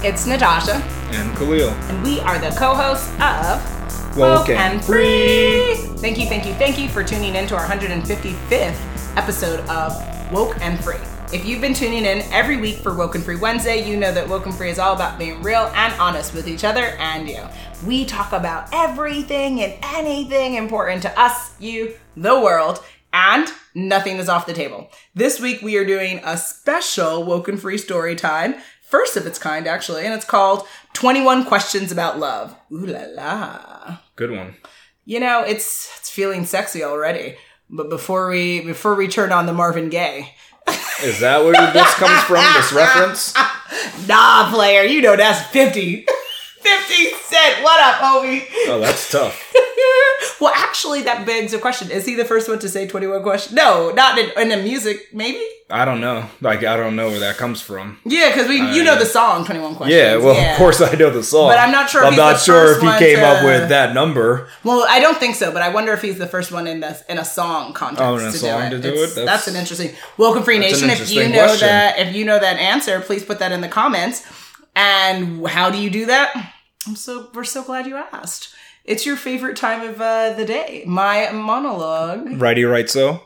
It's Natasha, And Khalil. and we are the co-hosts of Woke and and Free. Thank you, thank you, thank you for tuning in to our 155th episode of Woke and Free. If you've been tuning in every week for Woke and Free Wednesday, you know that Woke and Free is all about being real and honest with each other and you. We talk about everything and anything important to us, you, the world, and nothing is off the table. This week we are doing a special Woke and Free story time, first of its kind actually, and it's called 21 Questions About Love. Ooh la la. Good one. You know, it's it's feeling sexy already. But before we before we turn on the Marvin Gaye, Is that where this comes from, this reference? nah, player, you know that's 50. 50 Cent. What up, homie? Oh, that's tough. well, actually, that begs a question. Is he the first one to say 21 questions? No, not in, in the music, maybe? I don't know. Like, I don't know where that comes from. Yeah, because we you know the song 21 questions. Yeah, well, of course I know the song. But I'm not sure I'm not sure if he came up with that number. Well, I don't think so, but I wonder if he's the first one in the in a song context Oh, in a to, song do to do it? That's, That's- an interesting. Welcome, Free Nation. If you know question. that, if you know that answer, please put that in the comments. And how do you do that? I'm so we're so glad you asked. It's your favorite time of uh, the day. My monologue. Righty, right, so?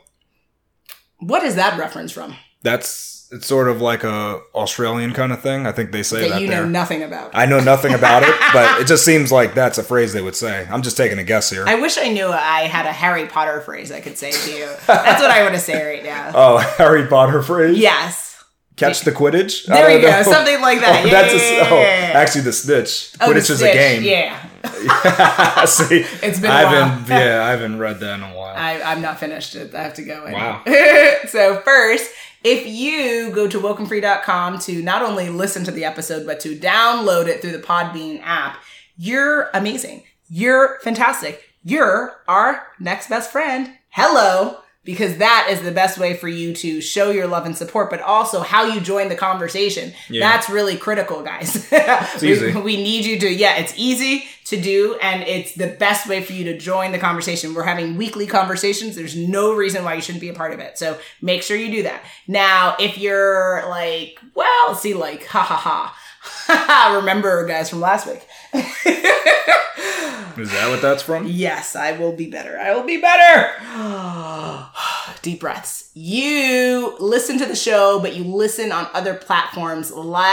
What is that reference from? That's, it's sort of like a Australian kind of thing. I think they say That that you there. know nothing about. I know nothing about it, but it just seems like that's a phrase they would say. I'm just taking a guess here. I wish I knew I had a Harry Potter phrase I could say to you. That's what I want to say right now. oh, Harry Potter phrase? Yes. Catch the Quidditch? There you go. Something like that. Oh, Yeah, that's a, oh, actually the snitch. Oh, the Quidditch is a game. Yeah. See, It's been a I while. haven't, yeah, I haven't read that in a while. I, I'm not finished it. I have to go in. Wow. so first, if you go to wokenfree.com to not only listen to the episode, but to download it through the Podbean app, you're amazing. You're fantastic. You're our next best friend. Hello. Because that is the best way for you to show your love and support, but also how you join the conversation. Yeah. That's really critical, guys. it's easy. we need you to yeah it's easy to do and it's the best way for you to join the conversation we're having weekly conversations there's no reason why you shouldn't be a part of it so make sure you do that now if you're like well see like ha ha ha remember guys from last week Is that what that's from? yes i will be better. I will be better. Deep breaths. You listen to the show but you listen on other platforms like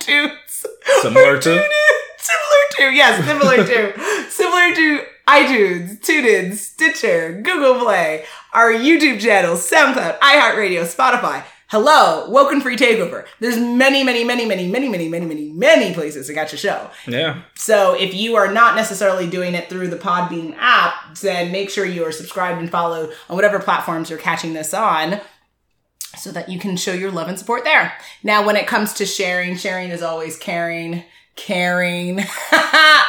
iTunes Similar to? similar to yes similar to. Similar to itunes tunein stitcher google play our youtube channel soundcloud iheartradio spotify hello woken free takeover there's many many many many many many many many many places to catch a show Yeah. so if you are not necessarily doing it through the Podbean app, then make sure you are subscribed and followed on whatever platforms you're catching this on so that you can show your love and support there. Now, when it comes to sharing, sharing is always caring, caring.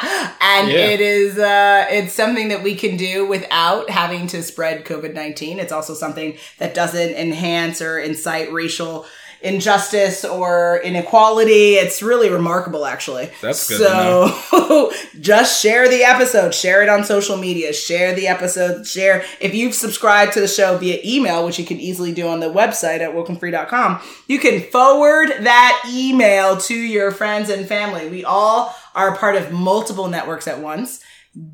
and Yeah. it is, uh, it's something that we can do without having to spread COVID-19. It's also something that doesn't enhance or incite racial injustice or inequality. It's really remarkable, actually. That's good So just share the episode, share it on social media, share the episode, share. If you've subscribed to the show via email, which you can easily do on the website at wokenfree.com, you can forward that email to your friends and family. We all are part of multiple networks at once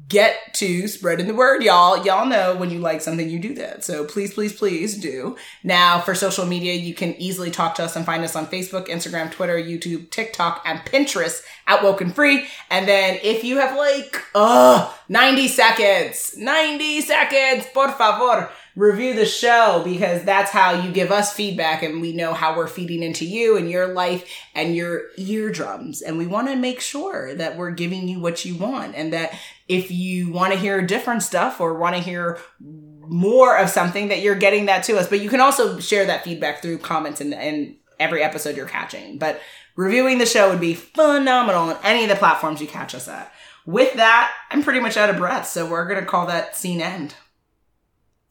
get to spreading the word, y'all. Y'all know when you like something, you do that. So please, please, please do. Now, for social media, you can easily talk to us and find us on Facebook, Instagram, Twitter, YouTube, TikTok, and Pinterest at Woken Free. And then if you have like, uh, 90 seconds, 90 seconds, por favor, review the show because that's how you give us feedback and we know how we're feeding into you and your life and your eardrums. And we want to make sure that we're giving you what you want and that if you want to hear different stuff or want to hear more of something that you're getting that to us. But you can also share that feedback through comments and, and every episode you're catching. But reviewing the show would be phenomenal on any of the platforms you catch us at. With that, I'm pretty much out of breath, so we're gonna call that scene end.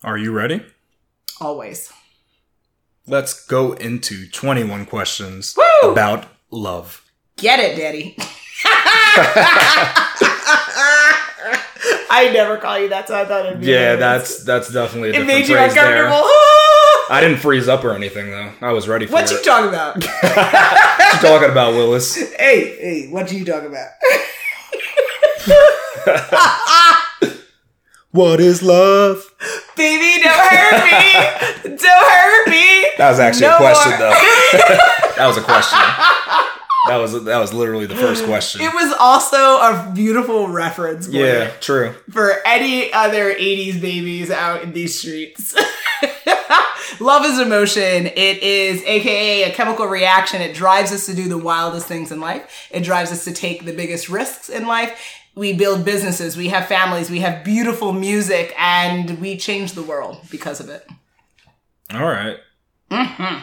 Are you ready? Always. Let's go into 21 questions Woo! about love. Get it, Daddy. I never call you that, so I thought it'd be Yeah, hilarious. that's that's definitely a it made you uncomfortable. I didn't freeze up or anything though. I was ready for What it. you talking about? What you talking about, Willis? hey, hey, what you talking about? What is love? Baby, don't hurt me. Don't hurt me. That was actually No a question more. though. that was a question. That was that was literally the first question. It was also a beautiful reference yeah, true. for any other 80s babies out in these streets. Love is emotion. It is AKA a chemical reaction. It drives us to do the wildest things in life. It drives us to take the biggest risks in life. We build businesses, we have families, we have beautiful music, and we change the world because of it. All right. Mm-hmm.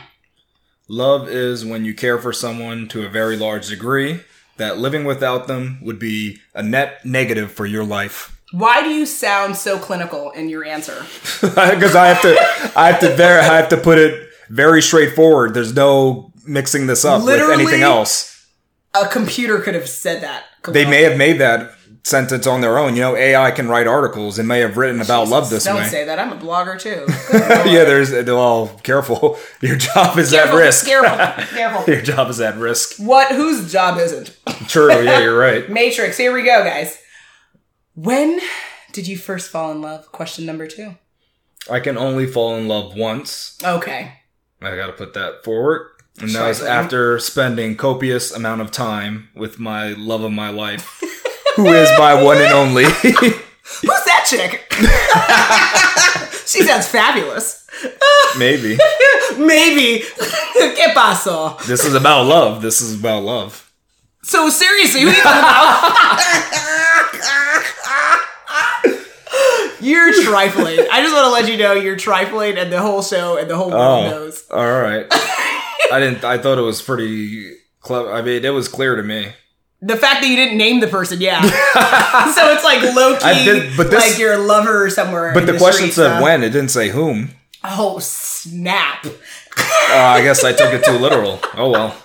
Love is when you care for someone to a very large degree that living without them would be a net negative for your life. Why do you sound so clinical in your answer? Because I have to, I have to, ver- I have to put it very straightforward. There's no mixing this up Literally- with anything else. A computer could have said that. They may have made that sentence on their own. You know, AI can write articles and may have written about love this way. Don't say that. I'm a blogger too. yeah, there's well, careful. Your job is at risk. Careful, careful. Your job is at risk. What? Whose job isn't? True. Yeah, you're right. Matrix. Here we go, guys. When did you first fall in love? Question number two. I can only fall in love once. Okay. I got to put that forward. And that was after spending copious amount of time with my love of my life, who is my one and only. Who's that chick? she sounds fabulous. Maybe Maybe. ¿Qué pasó? this is about love. This is about love. So seriously, who are you talking about? you're trifling. I just want to let you know you're trifling, and the whole show and the whole world Oh, knows. all right. I didn't. I thought it was pretty clever. I mean, it was clear to me. The fact that you didn't name the person, yeah. so it's like low key, did- but this- like your lover somewhere. But in the question streets, said when. It didn't say whom. Oh snap! Uh, I guess I took it too literal. Oh well.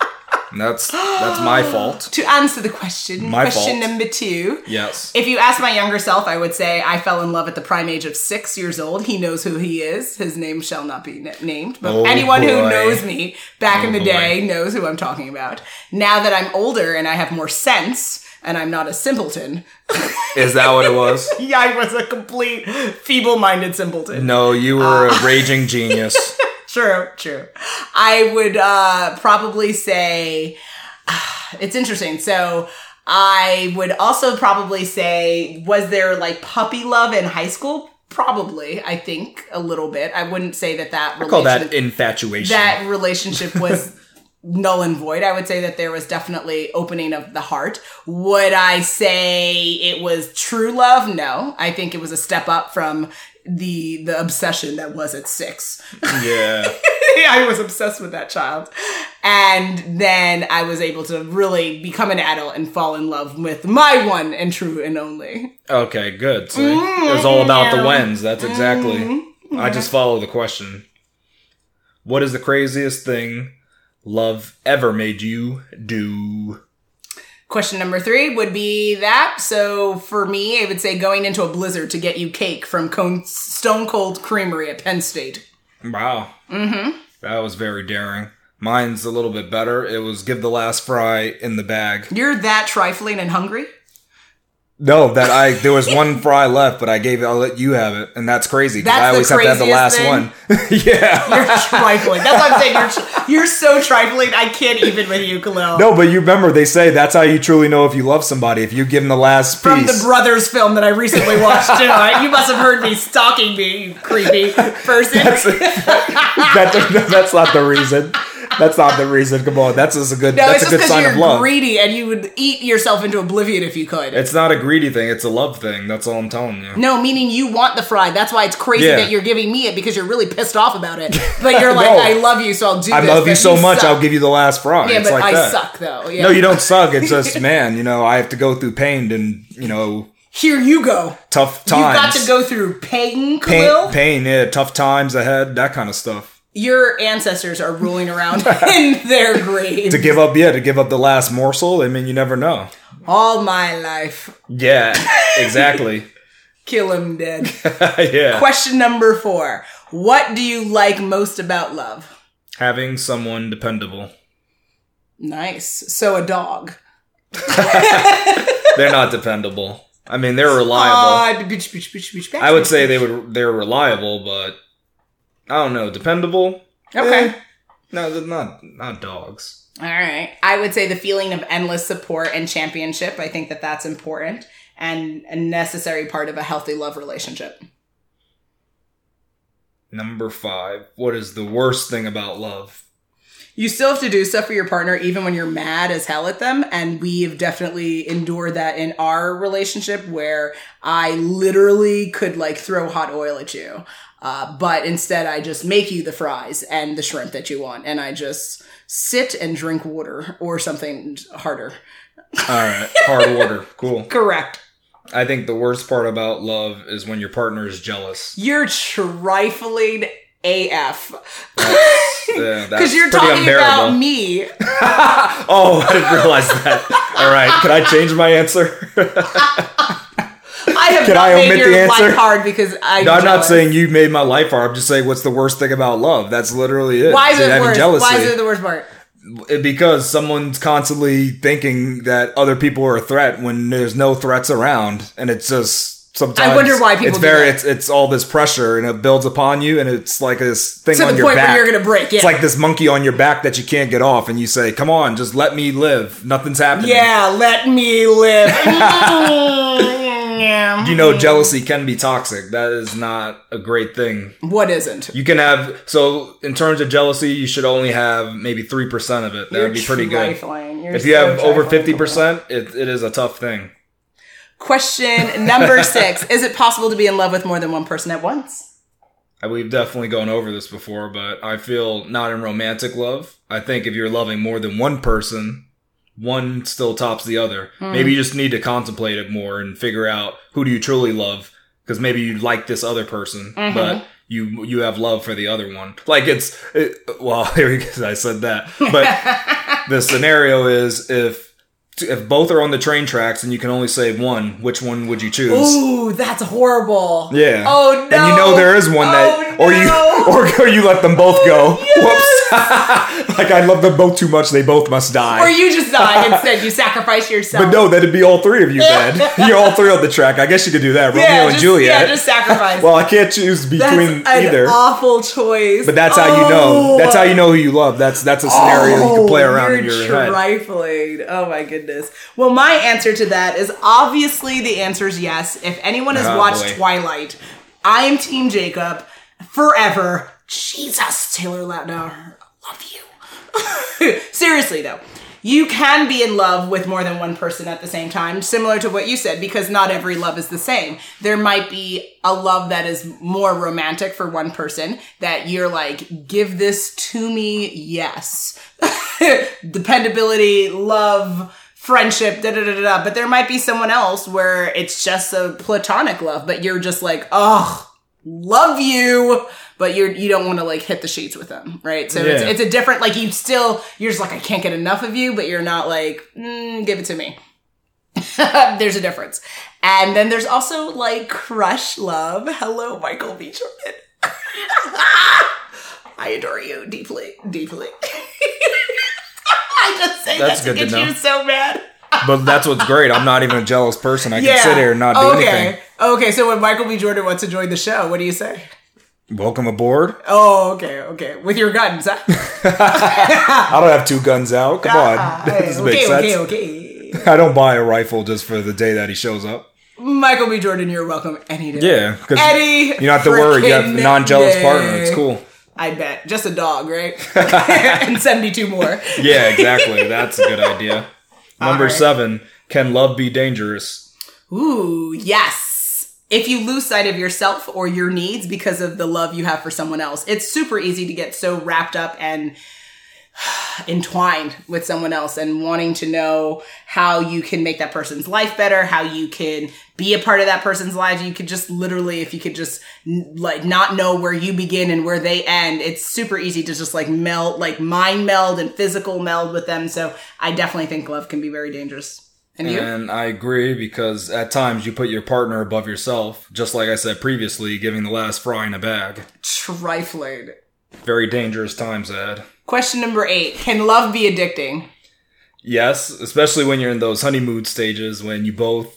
That's that's my fault. To answer the question, My question fault. number two. Yes. If you ask my younger self, I would say I fell in love at the prime age of six years old. He knows who he is. His name shall not be na- named, but Oh, anyone who boy. knows me back in Oh, the day knows who I'm talking about. Now that I'm older and I have more sense, and I'm not a simpleton. Is that what it was? yeah, I was a complete feeble-minded simpleton. No, you were a uh, raging genius. True, true. I would uh, probably say it's interesting. So I would also probably say, was there like puppy love in high school? Probably, I think a little bit. I wouldn't say that that I call that infatuation. that relationship was null and void. I would say that there was definitely opening of the heart. Would I say it was true love? No. I think it was a step up from the the obsession that was at six. yeah. I was obsessed with that child. And then I was able to really become an adult and fall in love with my one and true and only. Okay, good. See? it was all about the Mm-hmm. whens. That's exactly. I just follow the question. What is the craziest thing love ever made you do? Question number three would be that. So for me, I would say going into a blizzard to get you cake from Cone- Stone Cold Creamery at Penn State. Wow. Mm-hmm. That was very daring. Mine's a little bit better. It was give the last fry in the bag. You're that trifling and hungry? No, that I there was one fry left, but I gave it. I'll let you have it, and that's crazy. That's I always the have to have the last craziest one. yeah. You're trifling. That's what I'm saying. You're, you're so trifling. I can't even with you, Khalil. No, but you remember they say that's how you truly know if you love somebody if you give them the last From piece. the Brothers film that I recently watched too. You must have heard me stalking me, you creepy person. that, that's not the reason. That's not the reason. Come on, that's just a good. No, that's it's a just good because sign you're of love. greedy and you would eat yourself into oblivion if you could. It's not a greedy thing. It's a love thing. That's all I'm telling you. no, meaning you want the fry. That's why it's crazy Yeah. that you're giving me it because you're really pissed off about it. But you're like, No. I love you, so I'll do I this. love you so much. suck. I'll give you the last fry. Yeah, it's but like I that. suck though. Yeah. No, you don't suck. It's just man. You know, I have to go through pain and you know Here you go. tough times. You've got to go through pain, Khalil. pain, pain, yeah, tough times ahead, that kind of stuff. Your ancestors are rolling around in their graves To give up, yeah, to give up the last morsel. I mean, you never know. all my life. Yeah, exactly. Kill him dead. yeah. Question number four. What do you like most about love? Having someone dependable. Nice. So a dog. They're not dependable. I mean, they're reliable. Uh, bitch, bitch, bitch, bitch, I would say they would. They're reliable, but I don't know. Dependable. Okay. Eh, no, not. Not dogs. All right. I would say the feeling of endless support and championship. I think that that's important and a necessary part of a healthy love relationship. Number five. What is the worst thing about love? You still have to do stuff for your partner even when you're mad as hell at them. And we've definitely endured that in our relationship where I literally could like throw hot oil at you. Uh, but instead, I just make you the fries and the shrimp that you want. And I just sit and drink water or something harder. All right. Hard water. Cool. Correct. I think the worst part about love is when your partner is jealous. You're trifling AF. Because that's you're talking unbearable. about me. Oh, I didn't realize that. All right. Can I change my answer? I have Can not I made omit your the life answer? hard because I. No, I'm not saying you made my life hard. I'm just saying what's the worst thing about love. That's literally it. Why is it worse? jealousy. Why is it the worst part? Because someone's constantly thinking that other people are a threat when there's no threats around, and it's just sometimes. I wonder why people It's do very. It's it's all this pressure, and it builds upon you, and it's like this thing To on your back. you're gonna break. Yeah. It's like this monkey on your back that you can't get off, and you say, "Come on, just let me live. Nothing's happening." yeah, let me live. Yeah. You know, jealousy can be toxic. That is not a great thing. what isn't? You can have so in terms of jealousy, you should only have maybe three percent of it. That would be pretty good. You're If you so have over fifty percent, it, it is a tough thing. Question number six: Is it possible to be in love with more than one person at once? Uh, we've definitely gone over this before, but I feel not in romantic love. I think if you're loving more than one person, one still tops the other. Hmm. Maybe you just need to contemplate it more and figure out who do you truly love because maybe you like this other person, Mm-hmm. but you you have love for the other one. Like it's it, well, here we go. I said that, but the scenario is if if both are on the train tracks and you can only save one, which one would you choose? Ooh, that's horrible. Yeah. Oh no. And you know there is one that, Oh, or you, or, you let them both go. Whoops. like I love them both too much. They both must die. Or you just die instead. You sacrifice yourself. but no, that'd be all three of you dead. You're all three on the track. I guess you could do that. Romeo yeah, and just, Juliet. Yeah, just sacrifice. well, I can't choose between either. that's an either. awful choice. but that's how you know. Oh. That's how you know who you love. That's that's a scenario you can play Oh, around you're in your head. trifling. Oh my goodness. Well, my answer to that is obviously the answer is yes. If anyone has Oh, watched boy. Twilight, I am Team Jacob forever. Jesus, Taylor Lautner, love you. Seriously though. You can be in love with more than one person at the same time, similar to what you said, because not every love is the same. There might be a love that is more romantic for one person that you're like, give this to me, yes. Dependability, love, friendship, da da da da. But there might be someone else where it's just a platonic love, but you're just like, oh, love you, but you're you don't want to like hit the sheets with them, right? So it's Yeah. it's a different like you still you're just like I can't get enough of you, but you're not like mm, give it to me. there's a difference, and then there's also like crush love. Hello, Michael B. Jordan. I adore you deeply, deeply. I just say That's that to get you so mad. But that's what's great. I'm not even a jealous person. I can sit here and not do okay. anything. Okay, Okay. so when Michael B. Jordan wants to join the show, what do you say? Welcome aboard. Oh, okay, okay. With your guns, huh? I don't have two guns out. Come Ah, on. make okay, okay, okay. I don't buy a rifle just for the day that he shows up. Michael B. Jordan, you're welcome any day. Yeah, because Any you don't have to worry. You have a non-jealous day. partner. It's cool. I bet. Just a dog, right? and 72 more. Yeah, exactly. That's a good idea. Number Alright. seven: Can love be dangerous? Ooh, yes. If you lose sight of yourself or your needs because of the love you have for someone else, it's super easy to get so wrapped up and entwined with someone else and wanting to know how you can make that person's life better, how you can be a part of that person's life. You could just literally, if you could just like not know where you begin and where they end, it's super easy to just like meld, like mind meld and physical meld with them. So I definitely think love can be very dangerous. And? And I agree because at times you put your partner above yourself, just like I said previously, giving the last fry in a bag. Trifling. Very dangerous times, Ed. Question number eight. Can love be addicting? Yes, especially when you're in those honeymoon stages when you both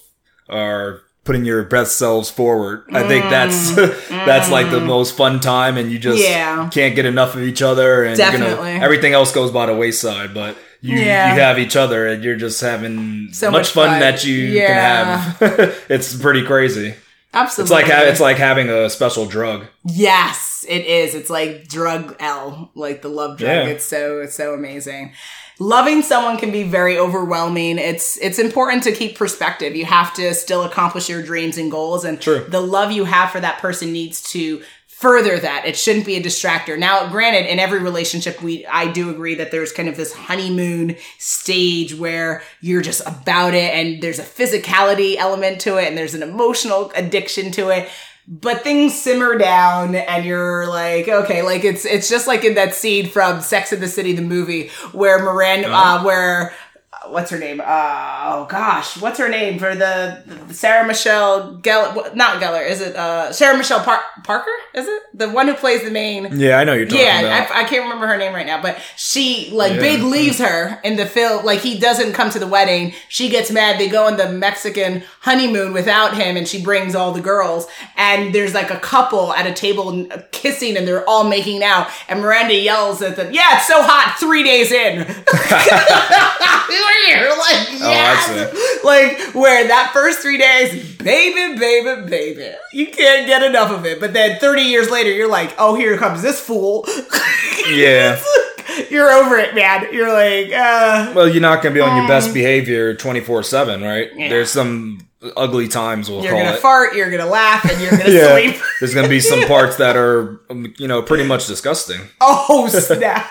are putting your best selves forward. I think that's that's like the most fun time and you just Mm. Yeah. can't get enough of each other and you Definitely. know everything else goes by the wayside, but you Yeah. you have each other and you're just having So much, much fun, fun. that you Yeah. can have. it's pretty crazy. Absolutely. It's like it's like having a special drug. Yes, it is. It's like drug L, like the love drug. Yeah. It's so it's so amazing. Loving someone can be very overwhelming. It's it's important to keep perspective. You have to still accomplish your dreams and goals and True. the love you have for that person needs to further that. It shouldn't be a distractor. Now, granted, in every relationship we I do agree that there's kind of this honeymoon stage where you're just about it and there's a physicality element to it and there's an emotional addiction to it but things simmer down and you're like okay like it's it's just like in that scene from sex in the city the movie where miranda uh, where what's her name uh, oh gosh what's her name for the, the sarah michelle gellar not gellar is it uh sarah michelle Par- parker is it the one who plays the main Yeah, I know you're talking yeah, about. I, I can't remember her name right now, but she like Yeah. Big leaves her in the film. Like he doesn't come to the wedding. She gets mad. They go on the Mexican honeymoon without him, and she brings all the girls. And there's like a couple at a table kissing, and they're all making out. And Miranda yells at them, "Yeah, it's so hot. Three days in." You're like, Oh, yes. like where that first three days, baby, baby, baby, you can't get enough of it. But then 30 years later, you're like, oh, here comes this fool. yeah. you're over it, man. You're like, uh, Well, you're not going to be on your best behavior 24 7, right? Yeah. There's some ugly times, we'll you're call gonna it. fart, you're gonna laugh, and you're gonna yeah. sleep. There's going to be some parts that are, um, you know, pretty much disgusting. Oh snap!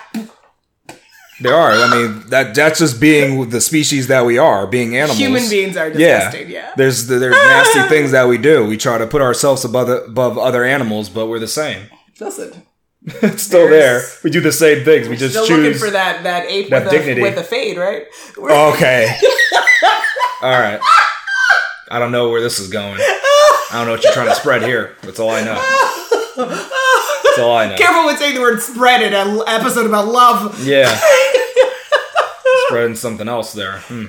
There are. I mean, that that's just being the species that we are, being animals. Human beings are disgusting. Yeah. There's there's nasty things that we do. We try to put ourselves above above other animals, but we're the same. Listen, It's still there. We do the same things. We just still choose. looking for that that ape that with, dignity. A, with a fade, right? Okay. all right. I don't know where this is going. I don't know what you're trying to spread here. That's all I know. That's all I know. Careful with saying the word "spread" in an episode about love. Yeah. Spreading something else there. Hmm.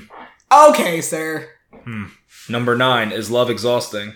Okay, sir. Number nine is love exhausting.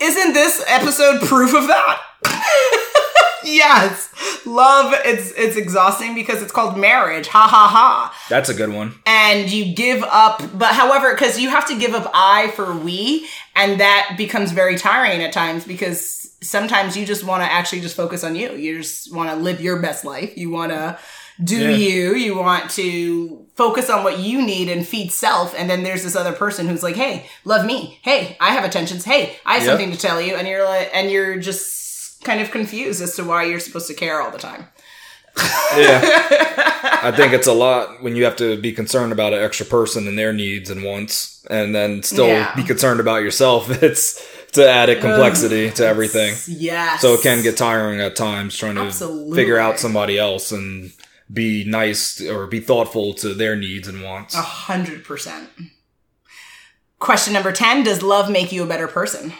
Isn't this episode proof of that? yes. Love it's it's exhausting because it's called marriage. Ha ha ha. That's a good one. And you give up but however cuz you have to give up I for we and that becomes very tiring at times because sometimes you just want to actually just focus on you. You just want to live your best life. You want to do Yeah. you. You want to focus on what you need and feed self. And then there's this other person who's like, "Hey, love me. Hey, I have attentions. Hey, I have Yep. something to tell you." And you're like, and you're just kind of confused as to why you're supposed to care all the time. Yeah. I think it's a lot when you have to be concerned about an extra person and their needs and wants, and then still Yeah. be concerned about yourself. It's to added complexity to everything. Yes. So it can get tiring at times trying to Absolutely. figure out somebody else and be nice or be thoughtful to their needs and wants. a hundred percent. Question number ten: Does love make you a better person?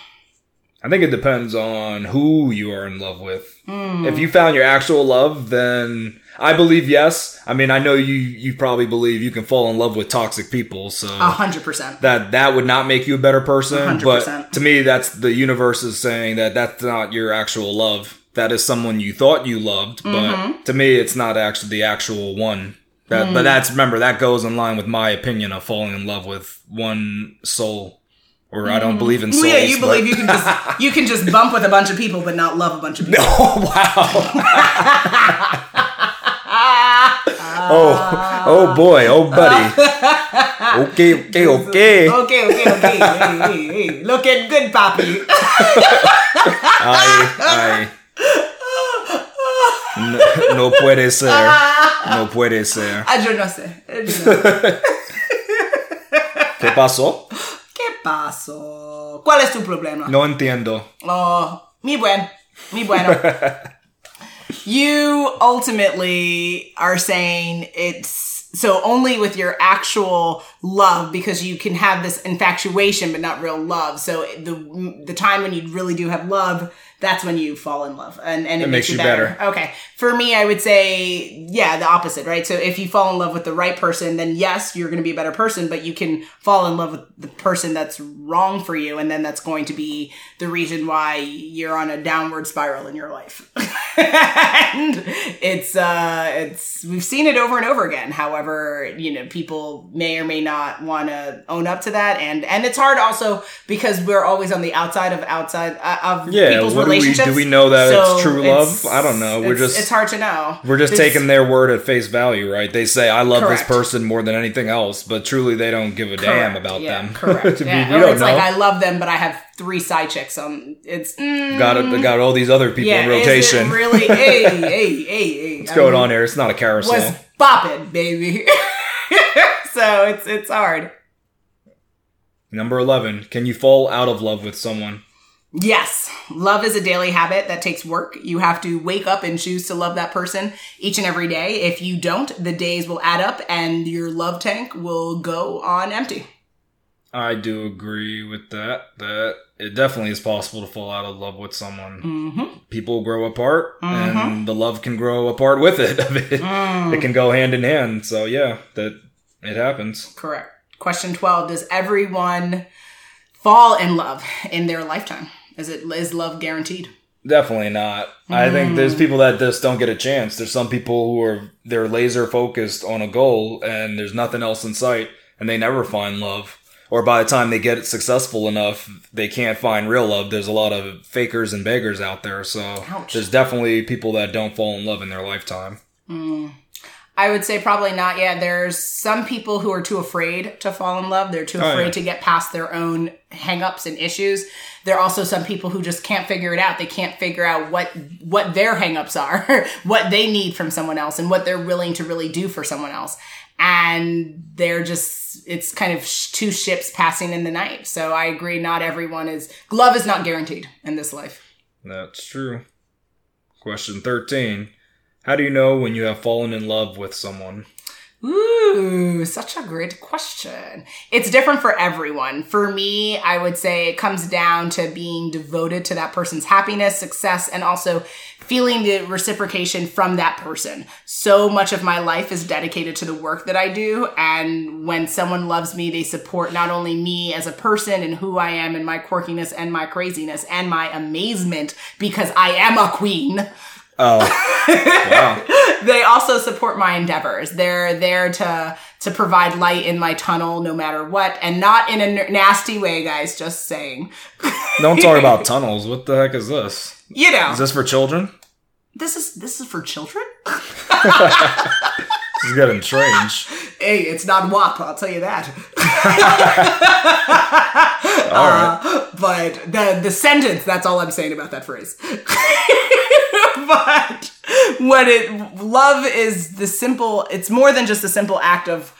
I think it depends on who you are in love with. Hmm. If you found your actual love, then I believe yes. I mean, I know you you probably believe you can fall in love with toxic people, so A hundred percent. that that would not make you a better person. 100%. But to me, that's the universe is saying that that's not your actual love. That is someone you thought you loved, Mm-hmm. but to me, it's not actually the actual one. That, Mm. But that's remember that goes in line with my opinion of falling in love with one soul. Or I don't believe in souls. Well, Mm. yeah, you but- believe you can just you can just bump with a bunch of people, but not love a bunch of people. Oh wow! oh, oh boy, oh buddy. Okay, okay, okay. Okay, okay, okay. hey, hey, hey. Looking good, Poppy. Ay, ay. No, no puede ser. No puede ser. Ah, yo no sé. Yo no sé. ¿Qué pasó? ¿Qué pasó? ¿Cuál es tu problema? No entiendo. Oh, mi buen. Mi bueno. you ultimately are saying it's so only with your actual love because you can have this infatuation but not real love. So the the time when you really do have love, that's when you fall in love and, and it, makes, you better. Okay. For me, I would say, yeah, the opposite, right? So if you fall in love with the right person, then yes, you're going to be a better person, but you can fall in love with the person that's wrong for you. And then that's going to be the reason why you're on a downward spiral in your life. and it's, uh, it's, we've seen it over and over again. However, you know, people may or may not want to own up to that. And, and it's hard also because we're always on the outside of outside uh, of Yeah, people's what do we do? We know that So it's true it's- love. I don't know. We're it's- just it's hard to know. we're just There's- taking their word at face value, right? They say I love Correct. this person more than anything else, but truly they don't give a damn about yeah, them. Correct. we, yeah. we it's know. like I love them, but I have three side chicks. Um, it's mm, got it, got all these other people yeah. in rotation. really? hey, hey, hey, hey. What's going on here? It's not a carousel. Was bopping, baby. so it's it's hard. Number eleven. Can you fall out of love with someone? Yes, love is a daily habit that takes work. You have to wake up and choose to love that person each and every day. If you don't, the days will add up and your love tank will go on empty. I do agree with that. That it definitely is possible to fall out of love with someone. Mm-hmm. People grow apart, and the love can grow apart with it. it, Mm. it can go hand in hand. So yeah, that it happens. Correct. Question 12 Does everyone fall in love in their lifetime? Is it is love guaranteed? Definitely not. I think there's mm. people that just don't get a chance. There's some people who are they're laser focused on a goal and there's nothing else in sight and they never find love. Or by the time they get it successful enough, they can't find real love. There's a lot of fakers and beggars out there. So Ouch. there's definitely people that don't fall in love in their lifetime. Mm. I would say probably not. Yeah, there's some people who are too afraid to fall in love. They're too Oh, afraid yeah. to get past their own hangups and issues. There are also some people who just can't figure it out. They can't figure out what what their hangups are, what they need from someone else, and what they're willing to really do for someone else. And they're just it's kind of sh- two ships passing in the night. So I agree. Not everyone is love is not guaranteed in this life. That's true. Question 13. How do you know when you have fallen in love with someone? Ooh, such a great question. It's different for everyone. For me, I would say it comes down to being devoted to that person's happiness, success, and also feeling the reciprocation from that person. So much of my life is dedicated to the work that I do. And when someone loves me, they support not only me as a person and who I am and my quirkiness and my craziness and my amazement because I am a queen Oh, wow. they also support my endeavors. They're there to to provide light in my tunnel no matter what, and not in a n- nasty way, guys. Just saying. Don't talk about tunnels. What the heck is this? You know, Is this for children? this is this is for children. This is getting strange. Hey, it's not WAP. I'll tell you that. All right. Uh, but the the sentence. That's all I'm saying about that phrase. but when it love is the simple. It's more than just a simple act of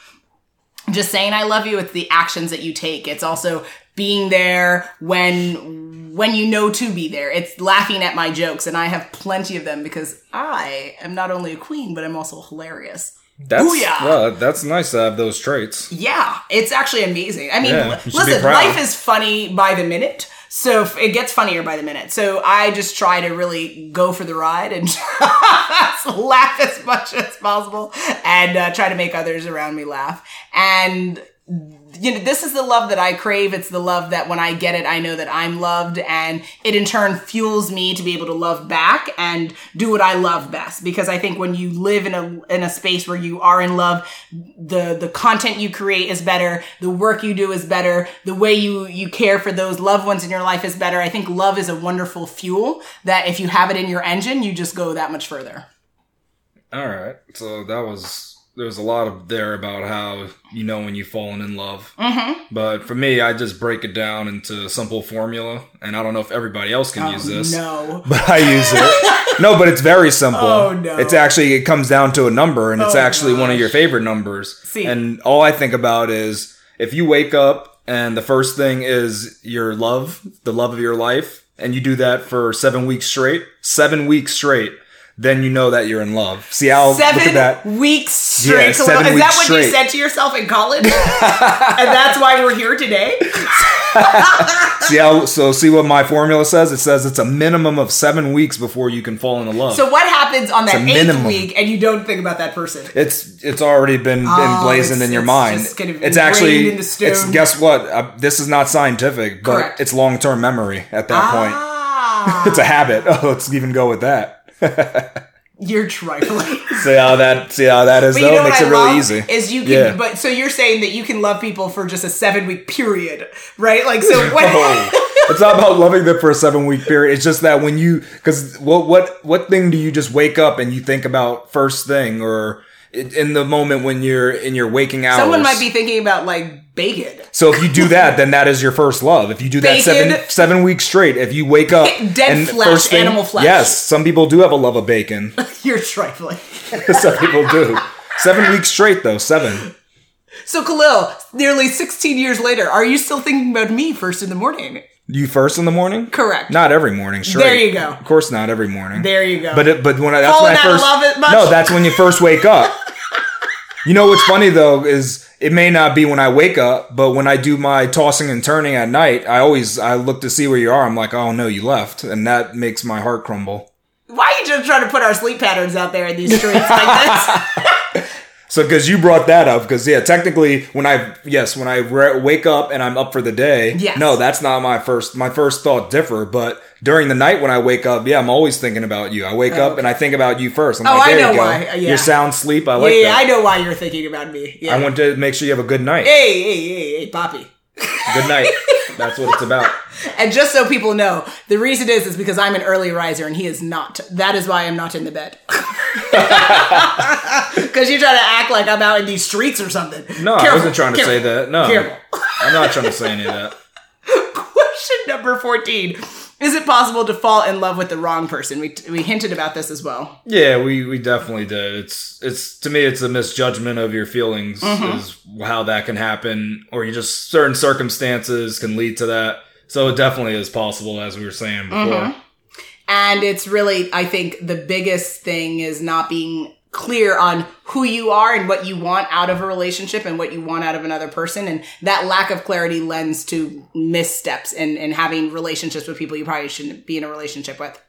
just saying I love you. It's the actions that you take. It's also being there when when you know to be there. It's laughing at my jokes, and I have plenty of them because I am not only a queen, but I'm also hilarious. That's Booyah! well, that's nice to have those traits. Yeah, it's actually amazing. I mean, Yeah, l- you should be listen, life is funny by the minute. So it gets funnier by the minute. So I just try to really go for the ride and laugh as much as possible and uh, try to make others around me laugh. And you know, this is the love that I crave. It's the love that when I get it, I know that I'm loved and it in turn fuels me to be able to love back and do what I love best. Because I think when you live in a, in a space where you are in love, the, the content you create is better. The work you do is better. The way you, you care for those loved ones in your life is better. I think love is a wonderful fuel that if you have it in your engine, you just go that much further. All right. So that was there was a lot of there about how you know when you've fallen in love. Mm-hmm. But for me, I just break it down into a simple formula, and I don't know if everybody else can use this. No. But I use it. no, but it's very simple. Oh, no. It's actually it comes down to a number, and it's Oh, actually one of your favorite numbers. See. And all I think about is if you wake up and the first thing is your love, the love of your life, and you do that for seven weeks straight, seven weeks straight, then you know that you're in love. See how look at Seven that. weeks straight. Yeah, seven Is that what you said to yourself in college? and that's why we're here today? See how so see what my formula says? It says it's a minimum of seven weeks before you can fall in love. So what happens on that eighth minimum. week and you don't think about that person? it's it's already been Oh, emblazoned in your mind. just kind of it's actually in the stone. it's guess what? Uh, this is not scientific, but Correct. it's long term memory at that point. Ah, It's a habit. Oh, let's even go with that. you're trifling. See how that see how that is But though? you know Makes what it really easy. is you can. Yeah. But so you're saying that you can love people for just a seven week period, right? Like so. What, Oh, it's not about loving them for a seven week period. It's just that when you, because what what what thing do you just wake up and you think about first thing, or in in the moment when you're in your waking hours? Someone might be thinking about like bacon. So if you do that, then that is your first love. If you do that Bacon. seven seven weeks straight, if you wake up Dead and flesh, first thing- animal flesh. yes, some people do have a love of bacon. You're trifling. some people do. Seven weeks straight though, seven. So Khalil, nearly 16 years later, are you still thinking about me first in the morning? You first in the morning? Correct. Not every morning. Straight. There you go. Of course, not every morning. There you go. But it, but when I that's Falling when I first love it much? no, that's when you first wake up. you know what's funny though is it may not be when I wake up, but when I do my tossing and turning at night, I always I look to see where you are. I'm like, oh no, you left, and that makes my heart crumble. Why are you just trying to put our sleep patterns out there in these streets like this? So because you brought that up, because yeah, technically when I yes when I re- wake up and I'm up for the day, Yes. no, that's not my first. My first thought differ, but during the night when I wake up, yeah, I'm always thinking about you. I wake up and I think about you first. I'm Oh, like, I know you go. why. Uh, yeah. Your sound sleep, I like yeah, yeah, that. I know why you're thinking about me. Yeah. I want to make sure you have a good night. hey, hey, hey, hey, Poppy. Good night. That's what it's about. And just so people know, the reason is is because I'm an early riser and he is not. That is why I'm not in the bed. Because you're trying to act like I'm out in these streets or something. No, I Careful, wasn't trying to careful, say that. No, Careful. I'm not trying to say any of that. Question number 14. Is it possible to fall in love with the wrong person? We, we hinted about this as well. Yeah, we we definitely did. It's it's to me it's a misjudgment of your feelings Mm-hmm. is how that can happen or you just certain circumstances can lead to that. So it definitely is possible as we were saying before. Mm-hmm. And it's really, I think the biggest thing is not being clear on who you are and what you want out of a relationship and what you want out of another person. And that lack of clarity lends to missteps and, and having relationships with people you probably shouldn't be in a relationship with.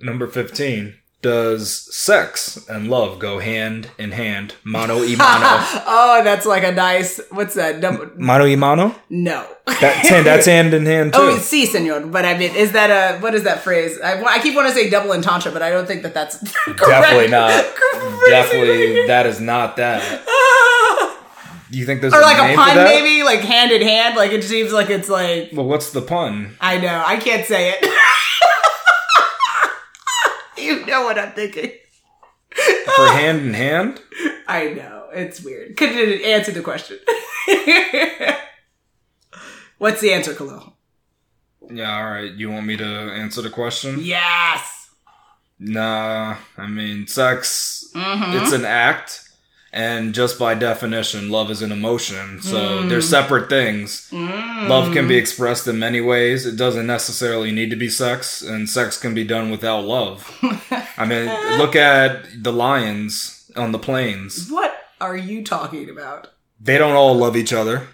Number 15. Does sex and love go hand in hand? Mano y mano. Oh, that's like a nice, what's that? Num- mano y mano? no. That's hand, that's hand in hand oh, too. Oh, si, senor. But I mean, is that a, what is that phrase? I, I keep wanting to say double entendre, but I don't think that that's. Definitely not. Definitely, that is not that. Do you think there's Or like a for pun, maybe, like hand in hand. Like it seems like it's like Well, what's the pun? I know I can't say it. You know what I'm thinking. For hand in hand? I know it's weird. Could it answer the question? What's the answer, Khalil? Yeah, all right. You want me to answer the question? Yes. Nah, I mean, sex, Mm-hmm. it's an act, and just by definition, love is an emotion. So Mm. they're separate things. Love can be expressed in many ways. It doesn't necessarily need to be sex, and sex can be done without love. I mean, look at the lions on the plains. What are you talking about? They don't all love each other.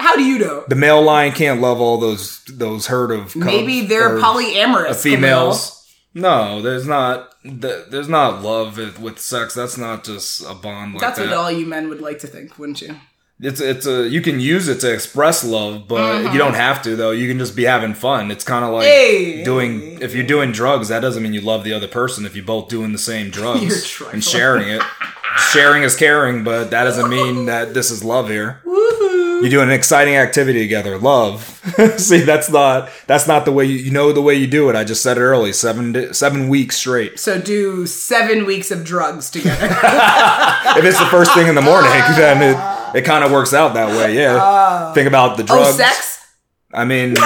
How do you know? The male lion can't love all those those herd of cubs Maybe they're polyamorous. females. No, there's not. Th- There's not love with- with sex. That's not just a bond like That's that. what all you men would like to think, wouldn't you? it's it's a you can use it to express love, but uh-huh. you don't have to though. You can just be having fun. It's kind of like Hey. doing if you're doing drugs. That doesn't mean you love the other person. If you're both doing the same drugs and sharing it, sharing is caring, but that doesn't mean that this is love here. Woohoo! You do an exciting activity together, love. See, that's not that's not the way you, you know the way you do it. I just said it early, seven seven weeks straight. So do seven weeks of drugs together. If it's the first thing in the morning, then it, it kind of works out that way. Yeah. Oh. Think about the drugs. oh, drugs. sex? I mean,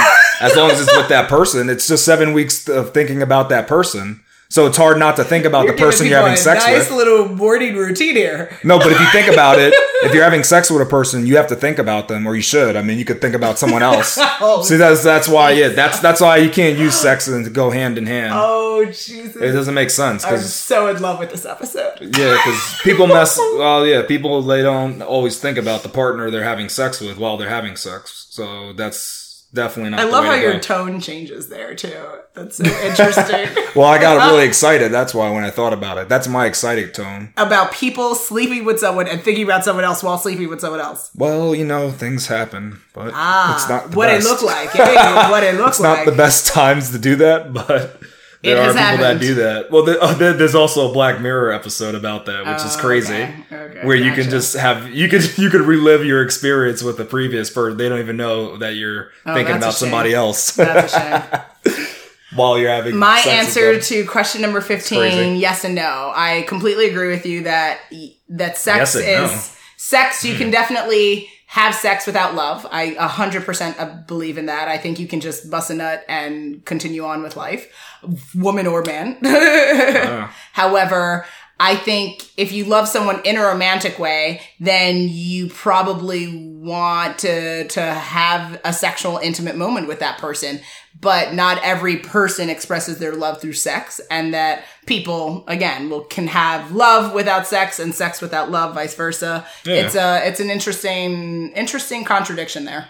as long as it's with that person, it's just seven weeks of thinking about that person. So it's hard not to think about the You're giving person you're having sex nice with. Nice little morning routine here. No, but if you think about it, if you're having sex with a person, you have to think about them, or you should. I mean, you could think about someone else. Oh. See, that's that's why. Yeah, that's that's why you can't use sex and go hand in hand. Oh Jesus! It doesn't make sense I'm so in love with this episode. yeah, because people mess. Well, yeah, people they don't always think about the partner they're having sex with while they're having sex. So that's definitely not. I love how to your go. tone changes there too. That's so interesting. Well, I got really excited. That's why when I thought about it, that's my excited tone. about people sleeping with someone and thinking about someone else while sleeping with someone else. Well, you know, things happen, but Ah, it's not what best. it looked like. Hey, what it looked It's like. not the best times to do that, but there It are people happened. that do that. Well, there, oh, there- there's also a Black Mirror episode about that, which is Oh, crazy, okay. Okay, where you can just have you could you could relive your experience with the previous person. They don't even know that you're thinking Oh, a about somebody else That's a shame. while you're having My answer to question number 15, yes and no. I completely agree with you that that sex Yes is no. Hmm. sex you can definitely have sex without love. I 100% uh, believe in that. I think you can just bust a nut and continue on with life, woman or man. However, I think if you love someone in a romantic way, then you probably want to to have a sexual intimate moment with that person. But not every person expresses their love through sex, and that people again will can have love without sex and sex without love, vice versa. Yeah. It's a it's an interesting interesting contradiction there.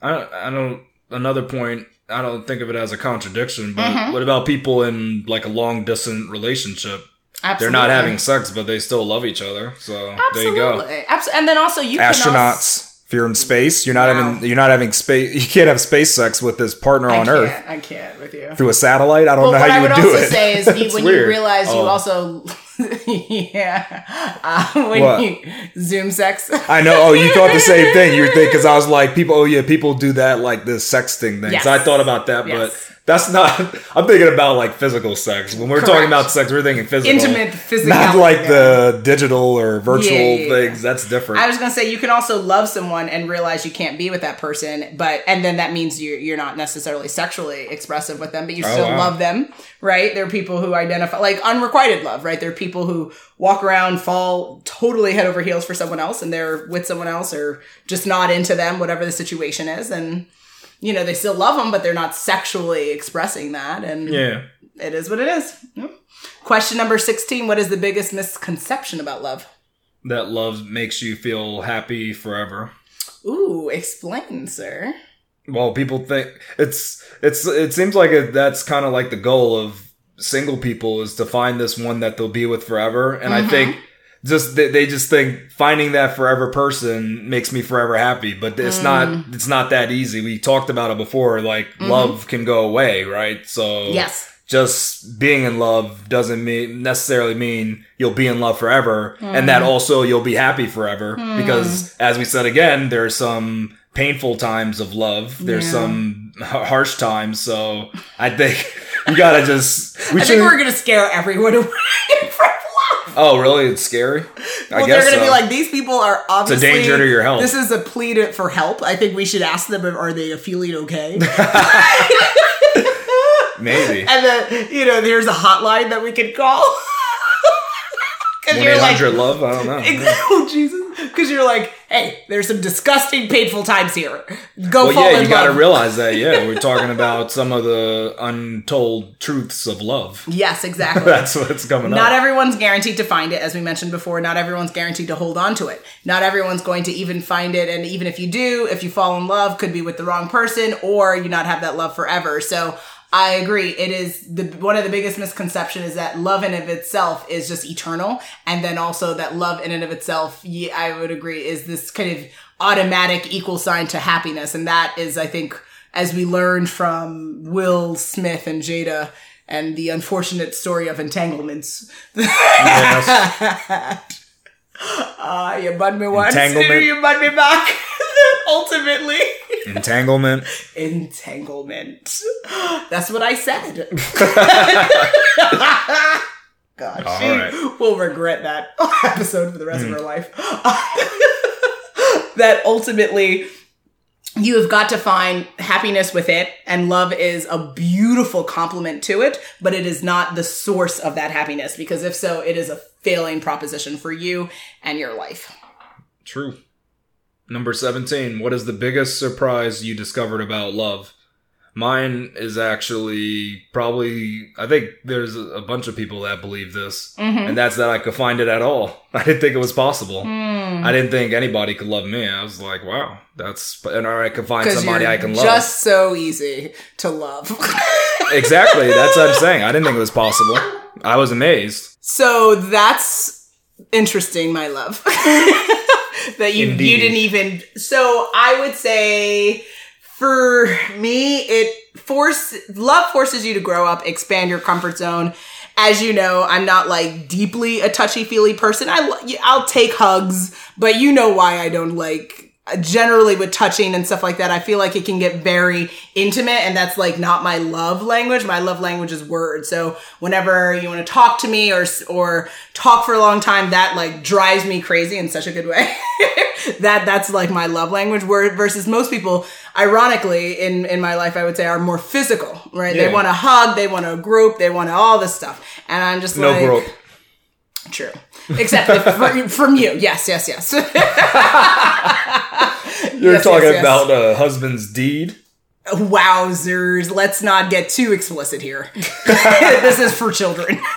I don't, I don't. Another point. I don't think of it as a contradiction, but Mm-hmm. what about people in like a long distance relationship? Absolutely. They're not having sex, but they still love each other. So there you go. Absolutely. Abs- and then also you astronauts. If you're in space, you're not Wow. having you're not having space. You can't have space sex with this partner I on Earth I can't with you. through a satellite. I don't Well, know how you would would do also it. say is you, when weird. you realize you Oh. also, yeah, uh, when What? you zoom sex. I know. Oh, you thought the same thing. You were thinking because I was like, people. Oh yeah, people do that like the sexting thing. Yes. So I thought about that, Yes. That's not. I'm thinking about like physical sex. When we're talking about sex, we're thinking physical, Intimate physicality, not like yeah. the digital or virtual Yeah, yeah, things. That's different. I was gonna say you can also love someone and realize you can't be with that person, but and then that means you're you're not necessarily sexually expressive with them, but you Oh, still wow. love them, right? There are people who identify like unrequited love, right? There are people who walk around, fall totally head over heels for someone else, and they're with someone else or just not into them, whatever the situation is, and you know they still love them, but they're not sexually expressing that, and yeah. it is what it is. Yep. Question number sixteen: What is the biggest misconception about love? That love makes you feel happy forever. Ooh, explain, sir. well people think it's it's it seems like it, that's kind of like the goal of single people is to find this one that they'll be with forever and i mm-hmm. think just they, they just think finding that forever person makes me forever happy but it's not mm. it's not that easy. We talked about it before like mm-hmm. love can go away right? So Yes. just being in love doesn't mean necessarily mean you'll be in love forever and that mm. also you'll be happy forever mm. because as we said again there's some painful times of love. There's Yeah. some harsh times. So i think you gotta just we I should think we're gonna scare everyone away. Oh really it's scary i Well, they're gonna so. be like, these people are obviously It's a danger to your health. This is a plea to, for help. I think we should ask them, are they feeling okay? maybe and then you know, there's a hotline that we could call. Because you're like, 1-800 love i don't know oh Jesus, because you're like, hey, there's some disgusting, painful times here. Go well, fall yeah, you got to realize that. Yeah, we're talking about some of the untold truths of love. yes, exactly. That's what's coming Not up. Not everyone's guaranteed to find it, as we mentioned before. Not everyone's guaranteed to hold on to it. Not everyone's going to even find it. And even if you do, if you fall in love, could be with the wrong person or you not have that love forever. So I agree. It is the one of the biggest misconception is that love in of itself is just eternal. And then also that love in and of itself, yeah, I would agree, is this kind of automatic equal sign to happiness. And that is, I think, as we learned from Will Smith and Jada and the unfortunate story of entanglements. Yes. Ah, you bud me once, you bud me back. Ultimately, Entanglement. entanglement. That's what I said. God, All she right. will regret that episode for the rest of her life. that ultimately you have got to find happiness with it and love is a beautiful complement to it but it is not the source of that happiness because if so it is a failing proposition for you and your life True. Number 17. What is the biggest surprise you discovered about love? Mine is actually probably, I think there's a bunch of people that believe this, mm-hmm. and that's that I could find it at all. I didn't think it was possible. Hmm. I didn't think anybody could love me. I was like, wow, that's, and or I could find somebody I can love. just so easy to love exactly. That's what I'm saying. I didn't think it was possible. I was amazed. so that's interesting my love that you you didn't even so i would say for me it force love forces you to grow up expand your comfort zone. As you know i'm not like deeply a touchy feely person. I I'll take hugs but you know why i don't like generally with touching and stuff like that i feel like it can get very intimate and that's like not my love language. My love language is words. So whenever you want to talk to me or or talk for a long time that like drives me crazy in such a good way. That that's like my love language. Word versus most people ironically in in my life i would say are more physical right? They want to hug they want to group they want all this stuff. And i'm just No like growth. True. Except if, from, from you. Yes, yes, yes. You're Yes, talking yes, yes. about a husband's deed? Wowzers. Let's not get too explicit here. this is for children.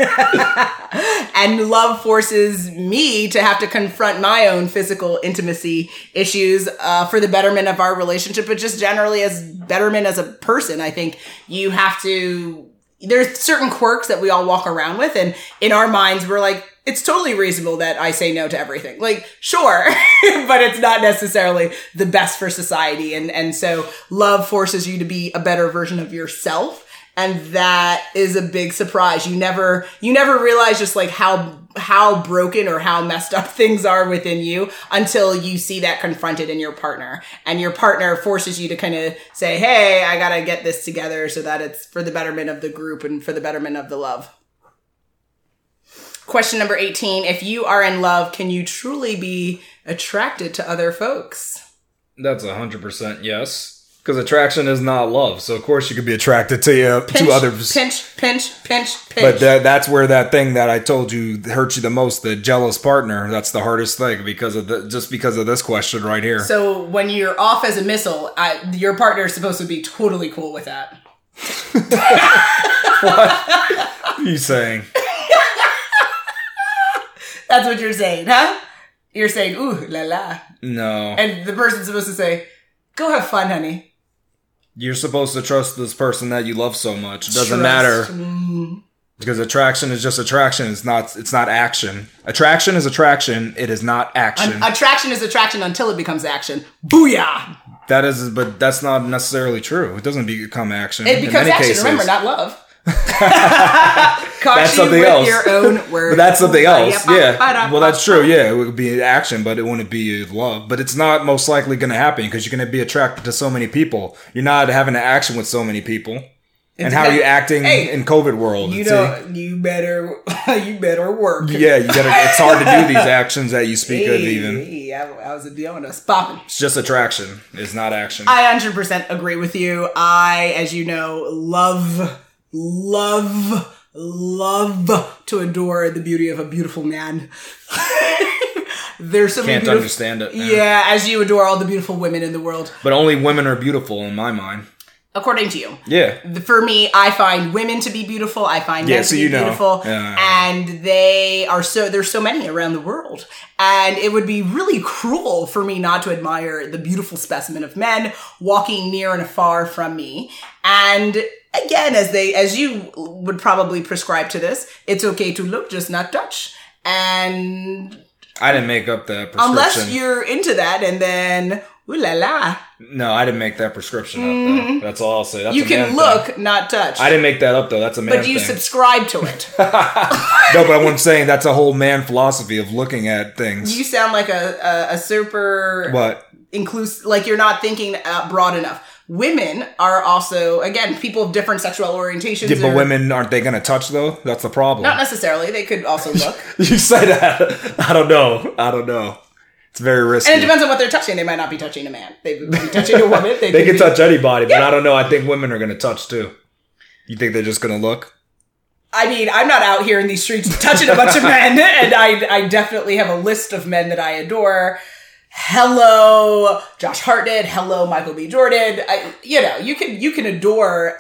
and love forces me to have to confront my own physical intimacy issues uh, for the betterment of our relationship, but just generally as betterment as a person. I think you have to. There's certain quirks that we all walk around with, and in our minds, we're like, it's totally reasonable that I say no to everything. Like, sure, but it's not necessarily the best for society. And, and so love forces you to be a better version of yourself. And that is a big surprise. You never, you never realize just like how, how broken or how messed up things are within you until you see that confronted in your partner. And your partner forces you to kind of say, Hey, I gotta get this together so that it's for the betterment of the group and for the betterment of the love. Question number 18. If you are in love, can you truly be attracted to other folks? That's a hundred percent yes. Because attraction is not love, so of course you could be attracted to you Pinch, to others. Pinch, pinch, pinch, pinch. But that, that's where that thing that I told you hurts you the most, the jealous partner. That's the hardest thing because of the just because of this question right here. so when you're off as a missile, I, your partner is supposed to be totally cool with that. what are you saying? That's what you're saying, huh? You're saying, ooh, la la. No, And the person's supposed to say, go have fun, honey. You're supposed to trust this person that you love so much. It doesn't Trust. matter Mm. because attraction is just attraction. It's not. It's not action. Attraction is attraction. It is not action. Attraction is attraction until it becomes action. Booyah! that is, but that's not necessarily true. It doesn't become action. It in becomes many action. cases. Remember, not love. That's something else. your own words. But that's something else. Yeah. Well, that's true. Yeah, it would be action, but it wouldn't be love. But it's not most likely going to happen because you're going to be attracted to so many people. You're not having an action with so many people. And how are you acting Hey, in COVID world? You See? know, you better, you better work. Yeah, you gotta. It's hard to do these actions that you speak of. Even Hey, I, I was doing us popping. it's just attraction. It's not action. I 100% agree with you. I, as you know, love, love, love to adore the beauty of a beautiful man. There's so many Can't beautiful. understand it. Yeah, as you adore all the beautiful women in the world, But only women are beautiful in my mind. according to you. Yeah. For me, I find women to be beautiful. I find Yeah, men so to be you know. beautiful, Yeah. and they are so. There's so many around the world, and it would be really cruel for me not to admire the beautiful specimen of men walking near and afar from me. And again, as they, as you would probably prescribe to this, it's okay to look, just not touch. And I didn't make up that prescription. unless you're into that, and then ooh la la, no, I didn't make that prescription up. Though. That's all I'll say. That's you can thing. look, not touch. I didn't make that up though. That's a man but you thing. subscribe to it. no, but I'm saying that's a whole man philosophy of looking at things. You sound like a a, a super what? inclusive, like you're not thinking uh, broad enough. Women are also again people of different sexual orientations. Yeah, but or- women aren't they going to touch though? That's the problem. not necessarily. They could also look. you say that. I don't know. I don't know. It's very risky. And it depends on what they're touching. They might not be touching a man. They would be touching a woman. They, they could can be- touch anybody, but I don't know. I think women are going to touch too. You think they're just going to look? I mean, I'm not out here in these streets touching a bunch of men, and I, I definitely have a list of men that I adore. Hello, Josh Hartnett. Hello, Michael B. Jordan. I, you know, you can you can adore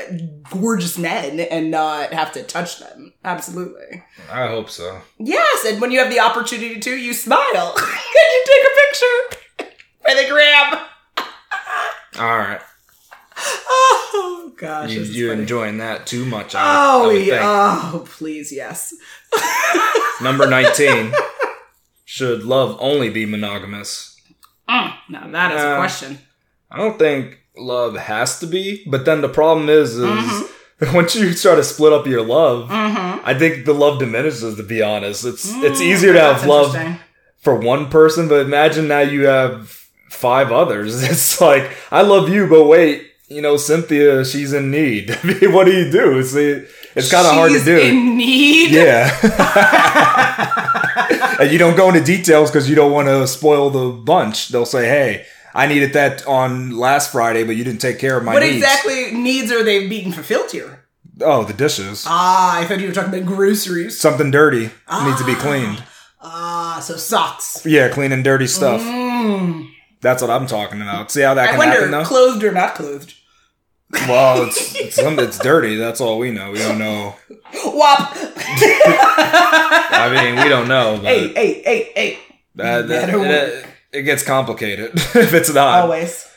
gorgeous men and not have to touch them. Absolutely. I hope so. Yes, and when you have the opportunity to, you smile and you take a picture for the gram. All right. Oh gosh, You, funny. enjoying that too much? I, Oh, I would yeah. think. oh, please, yes. Number 19. Should love only be monogamous? Now that is a Uh, question. I don't think love has to be, but then the problem is, is Mm-hmm. once you start to split up your love, I think the love diminishes. To be honest, it's it's easier to Mm, have love for one person, but imagine now you have five others. It's like I love you, but wait, you know Cynthia, she's in need. What do you do? It's it's kind of hard to do. In need. Yeah. You don't go into details because you don't want to spoil the bunch. They'll say, hey, I needed that on last Friday, but you didn't take care of my What needs. exactly needs are they being fulfilled here? Oh, the dishes. Ah, I thought you were talking about groceries. Something dirty needs to be cleaned. Ah, so socks. Yeah, clean and dirty stuff. Mm. That's what I'm talking about. See how that I can wonder, happen, though? clothed or not clothed? Well, it's, it's something that's dirty. That's all we know. We don't know. Wop. I mean, we don't know. But hey, hey, hey, hey. that, that- better it, it gets complicated if it's not. Always.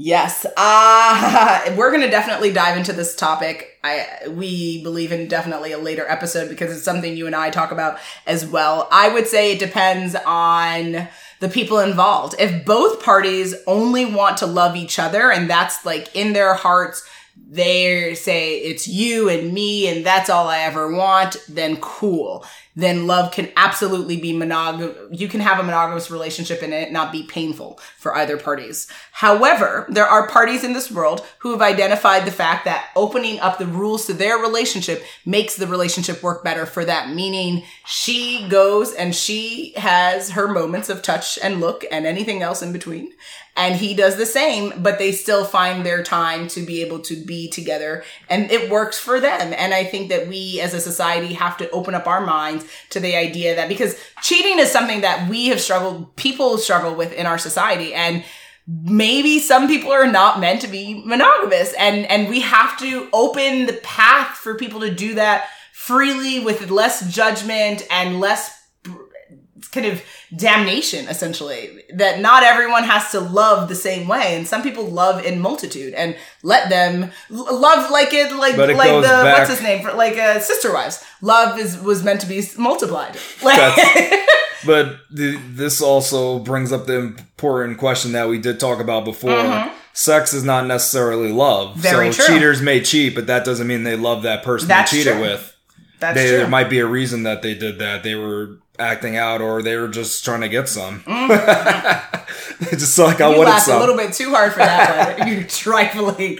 Yes. Uh, we're going to definitely dive into this topic. I we believe in definitely a later episode because it's something you and I talk about as well. I would say it depends on the people involved. If both parties only want to love each other and that's like in their hearts they say it's you and me and that's all I ever want, then cool. Then love can absolutely be monog. You can have a monogamous relationship and it not be painful for either parties. However, there are parties in this world who have identified the fact that opening up the rules to their relationship makes the relationship work better for that. Meaning she goes and she has her moments of touch and look and anything else in between and he does the same, but they still find their time to be able to be together and it works for them. And I think that we as a society have to open up our minds to the idea that because cheating is something that we have struggled, people struggle with in our society and maybe some people are not meant to be monogamous and and we have to open the path for people to do that freely with less judgment and less kind of damnation essentially that not everyone has to love the same way and some people love in multitude and let them love like it like it like the back- what's his name for like uh, sister wives love is was meant to be multiplied like But the, this also brings up the important question that we did talk about before. Sex is not necessarily love. Mm-hmm. Very so true. cheaters may cheat, but that doesn't mean they love that person That's they cheated true. with. That's They, true there might be a reason that they did that. They were acting out, or they were just trying to get some. It's just like I Mm-hmm. you wanted laughed some. a little bit too hard for that one. you trifling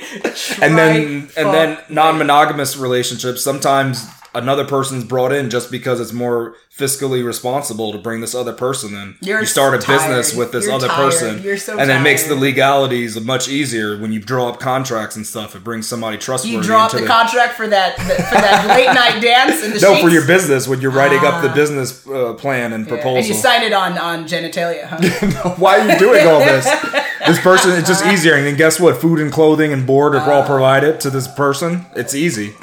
and then and then non-monogamous relationships sometimes another person's brought in just because it's more fiscally responsible to bring this other person in. You're you start a tired. business with this You're other tired. person You're so and it makes the legalities much easier when you draw up contracts and stuff. It brings somebody trustworthy you draw up into the contract for that for that late night dance and the no for your business when you're writing up the Ah. business uh, plan and Yeah, proposal and you sign it on on genitalia huh? Why are you doing all this? This person it's just easier. And then guess what? Food and clothing and board are Ah. all provided to this person. It's easy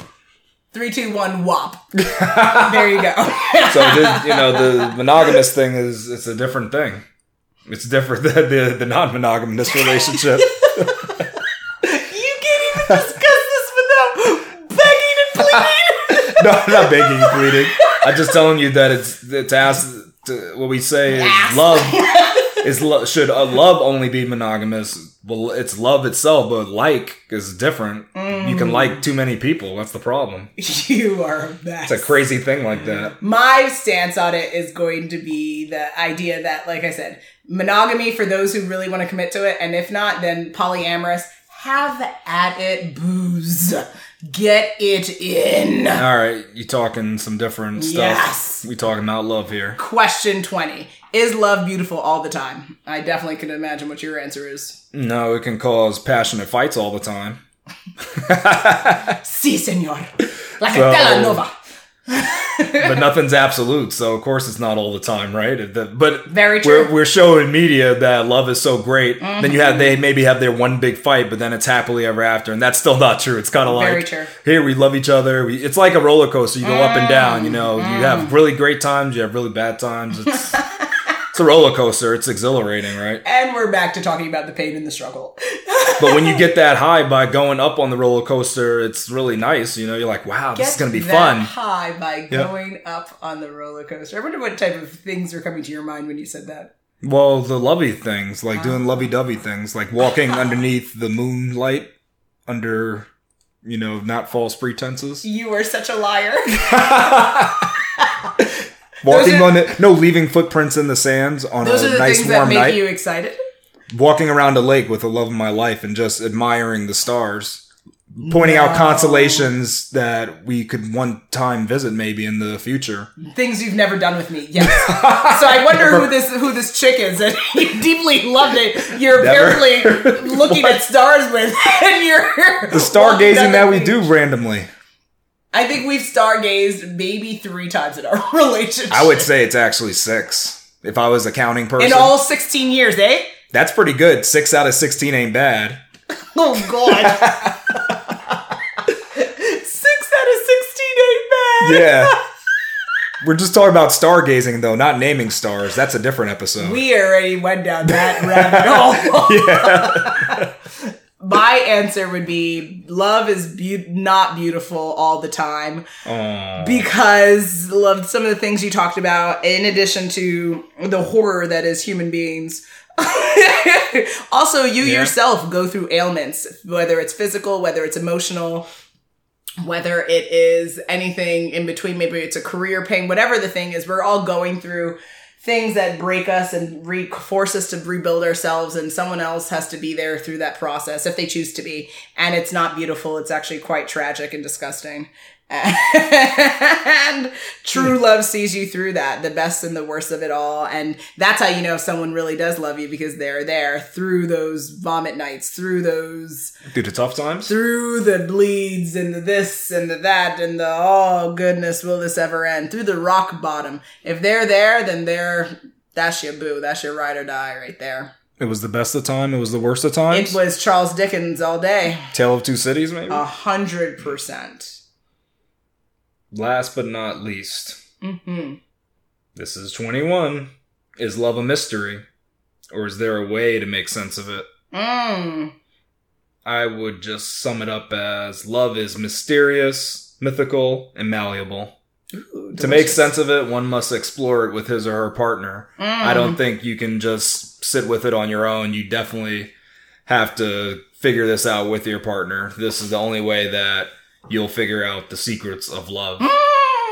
Three, two, one, whop. there you go. So you know the monogamous thing is it's a different thing. It's different than the, the non-monogamous relationship. you can't even discuss this without begging and pleading. no, I'm not begging you, pleading. I'm just telling you that it's it's asked. To, what we say is love is lo- should a love only be monogamous? Well, it's love itself, but like is different. You can like mm. too many people. That's the problem. you are a mess. It's a crazy thing like that. My stance on it is going to be the idea that, like I said, monogamy for those who really want to commit to it, and if not, then polyamorous. Have at it, booze. Get it in. All right, you talking some different stuff. Yes. We talking about love here. Question 20. Is love beautiful all the time? I definitely can imagine what your answer is. No, it can cause passionate fights all the time. Si, senor. Like So- a telenova. but nothing's absolute, so of course it's not all the time, right? The- But Very we're, true. Mm-hmm. we're showing media that love is so great. Then you have they maybe have their one big fight, but then it's happily ever after, and that's still not true. It's kind of like Very true. here we love each other. We, it's like a roller coaster. You go up and down. You know, Mm-hmm. you have really great times. You have really bad times. It's it's a roller coaster. It's exhilarating, right? And we're back to talking about the pain and the struggle. But when you get that high by going up on the roller coaster, it's really nice. You know, you're like, wow, this is gonna be that fun. high by Yeah. going up on the roller coaster. I wonder what type of things were coming to your mind when you said that. Well, the lovey things, like doing Ah. lovey dovey things, like walking underneath the moonlight under, you know, not false pretenses. You are such a liar. Walking are- on it, no, leaving footprints in the sands on a nice things that warm make night. you excited. walking around a lake with the love of my life and just admiring the stars. Pointing out constellations that we could one time visit maybe in the future. Things you've never done with me. Yes. so I wonder who this who this chick is, and you deeply loved it. You're Never. apparently looking at stars with, and you're The stargazing that we do randomly. I think we've stargazed maybe three times in our relationship. I would say it's actually six. If I was a counting person. in all 16 years, eh? That's pretty good. Six out of 16 ain't bad. Oh God. Six out of 16 ain't bad. Yeah. We're just talking about stargazing, though, not naming stars. That's a different episode. We already went down that rabbit hole. My answer would be love is beau- not beautiful all the time Aw. because love some of the things you talked about in addition to the horror that is human beings. also, you Yeah. yourself go through ailments, whether it's physical, whether it's emotional, whether it is anything in between, maybe it's a career pain, whatever the thing is, we're all going through things that break us and re- force us to rebuild ourselves and someone else has to be there through that process if they choose to be. And it's not beautiful. It's actually quite tragic and disgusting and true hmm. love sees you through that the best and the worst of it all and that's how you know if someone really does love you because they're there through those vomit nights through those Through the tough times? through the bleeds and the this and the that and the oh goodness will this ever end through the rock bottom if they're there then they're that's your boo that's your ride or die right there It was the best of time. It was the worst of times. it was charles dickens all day Tale of Two Cities, maybe? a hundred percent Last but not least, hmm this is 21. Is love a mystery? Or is there a way to make sense of it? mm. I would just sum it up as love is mysterious, mythical, and malleable. Ooh, To make sense of it, one must explore it with his or her partner. I Mm. don't think you can just sit with it on your own. You definitely have to figure this out with your partner. This is the only way that you'll figure out the secrets of love. Mm.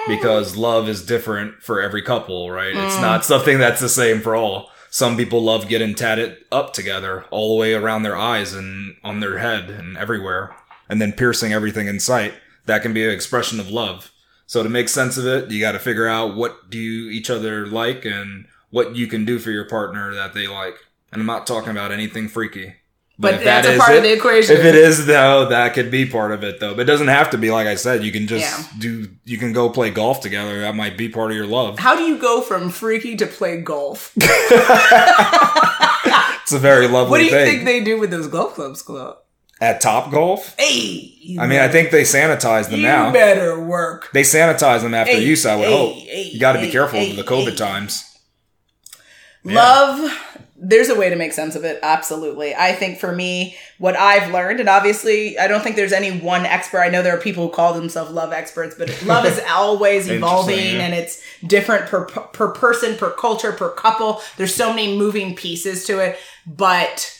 Because love is different for every couple, right? It's Mm. not something that's the same for all. Some people love getting tatted up together all the way around their eyes and on their head and everywhere, and then piercing everything in sight. That can be an expression of love. So to make sense of it, you got to figure out what do you each other like and what you can do for your partner that they like. And I'm not talking about anything freaky. But that's that a is part of the equation. If it is though, that could be part of it though. But it doesn't have to be. Like I said, you can just Yeah. do. You can go play golf together. That might be part of your love. How do you go from freaky to play golf? It's a very lovely What do you thing. think they do with those golf clubs, Chloe? At Top Golf, Hey, I mean, I think they sanitize them you now. better work. They sanitize them after Hey, use. I would hey, hope. hey, you got to be careful hey, with the COVID times. Yeah. Love, there's a way to make sense of it. Absolutely. I think for me, what I've learned, and obviously, I don't think there's any one expert. I know there are people who call themselves love experts, but love is always evolving yeah. and it's different per, per person, per culture, per couple. There's so many moving pieces to it. But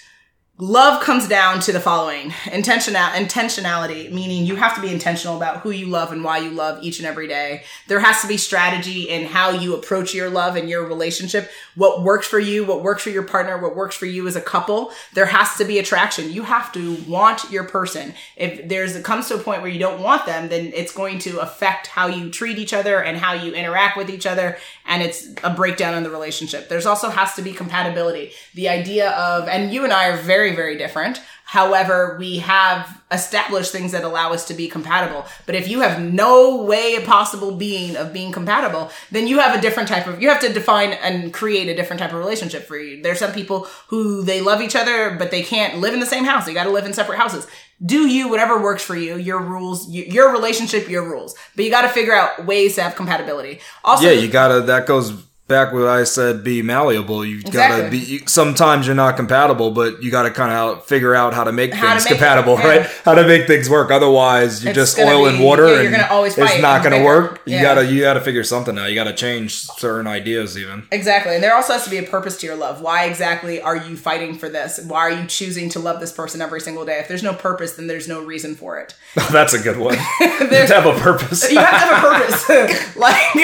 love comes down to the following. Intentional intentionality meaning you have to be intentional about who you love and why you love each and every day. There has to be strategy in how you approach your love and your relationship. What works for you what works for your partner what works for you as a couple. There has to be attraction. You have to want your person. If there's it comes to a point where you don't want them then it's going to affect how you treat each other and how you interact with each other and it's a breakdown in the relationship there's also has to be compatibility the idea of and you and i are very very, different. However, we have established things that allow us to be compatible. But if you have no way possible being of being compatible, then you have a different type of, you have to define and create a different type of relationship for you. There's some people who they love each other, but they can't live in the same house. They got to live in separate houses. Do you, whatever works for you, your rules, your relationship, your rules. But you got to figure out ways to have compatibility. Also, yeah, you got to, that goes back when I said be malleable. You exactly. gotta be. Sometimes you're not compatible, but you gotta kind of figure out how to make how things to make compatible, it, right? How to make things work. Otherwise, you're it's just oil be, and water, yeah, and it's not gonna work. You yeah. gotta you gotta figure something out. You gotta change certain ideas, even. Exactly, and there also has to be a purpose to your love. Why exactly are you fighting for this? Why are you choosing to love this person every single day? If there's no purpose, then there's no reason for it. That's a good one. you have to have a purpose. you have to have a purpose. like,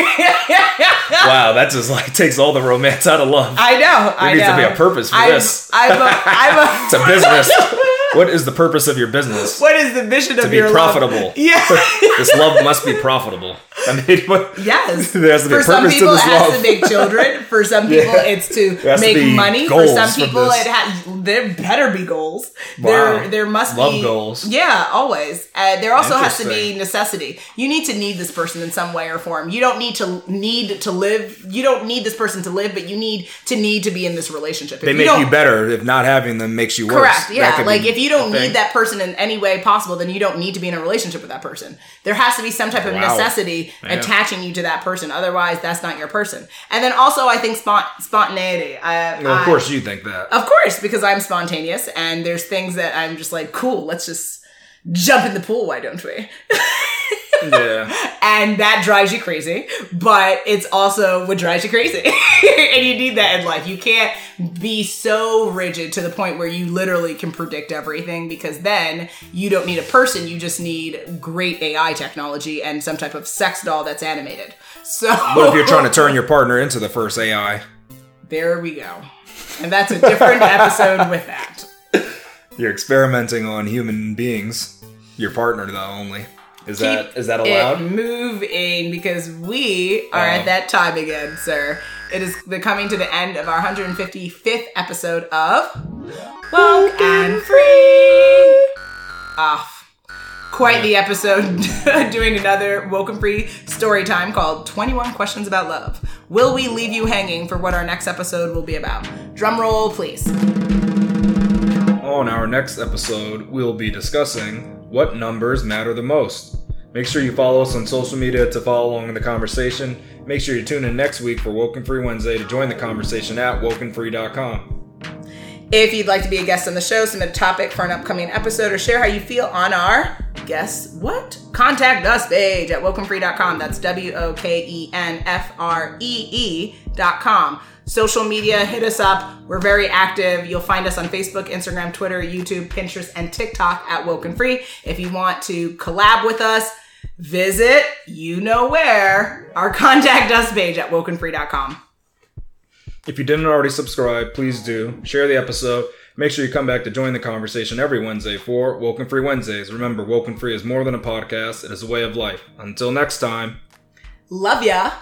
wow, that's just like takes all the romance out of love. I know. There I needs know. to be a purpose for I'm, this. I'm a, I'm a it's a business. what is the purpose of your business? What is the mission of your to be profitable? Love? Yeah, this love must be profitable. I mean, what, yes. There has to be for some people, it has love. to make children. For some people, yeah. it's to make to money. For some people, it has. There better be goals. Wow. There, there must be love be goals. Yeah, always. Uh, there also has to be necessity. You need to need this person in some way or form. You don't need to need to live. You don't need this person to live, but you need to need to be in this relationship. If they you make you better. If not having them makes you worse. Correct. Yeah. Like if you don't need that person in any way possible, then you don't need to be in a relationship with that person. There has to be some type of wow. necessity Man. attaching you to that person. Otherwise, that's not your person. And then also, I think spont- spontaneity. I, well, of course, you think that. Of course, because I'm spontaneous, and there's things that I'm just like, cool. Let's just jump in the pool. Why don't we? Yeah. and that drives you crazy, but it's also what drives you crazy. and you need that in life. You can't be so rigid to the point where you literally can predict everything because then you don't need a person. You just need great AI technology and some type of sex doll that's animated. So, what if you're trying to turn your partner into the first AI? There we go. And that's a different episode with that. You're experimenting on human beings. Your partner, though, only. Is Keep that is that allowed? moving because we are at oh. that time again, sir. It is the coming to the end of our 155th episode of Woken Free. Off. Ah, quite the episode doing another Woken Free story time called 21 Questions About Love. Will we leave you hanging for what our next episode will be about? Drum roll, please. On our next episode, we'll be discussing what numbers matter the most. Make sure you follow us on social media to follow along in the conversation. Make sure you tune in next week for Woken Free Wednesday to join the conversation at wokenfree.com. If you'd like to be a guest on the show, submit a topic for an upcoming episode, or share how you feel on our guess what? Contact us page at wokenfree.com. That's W O K E N F R E E.com. Social media, hit us up. We're very active. You'll find us on Facebook, Instagram, Twitter, YouTube, Pinterest, and TikTok at Woken Free. If you want to collab with us, visit you know where our contact us page at wokenfree.com. If you didn't already subscribe, please do. Share the episode. Make sure you come back to join the conversation every Wednesday for Woken Free Wednesdays. Remember, Woken Free is more than a podcast, it is a way of life. Until next time, love ya.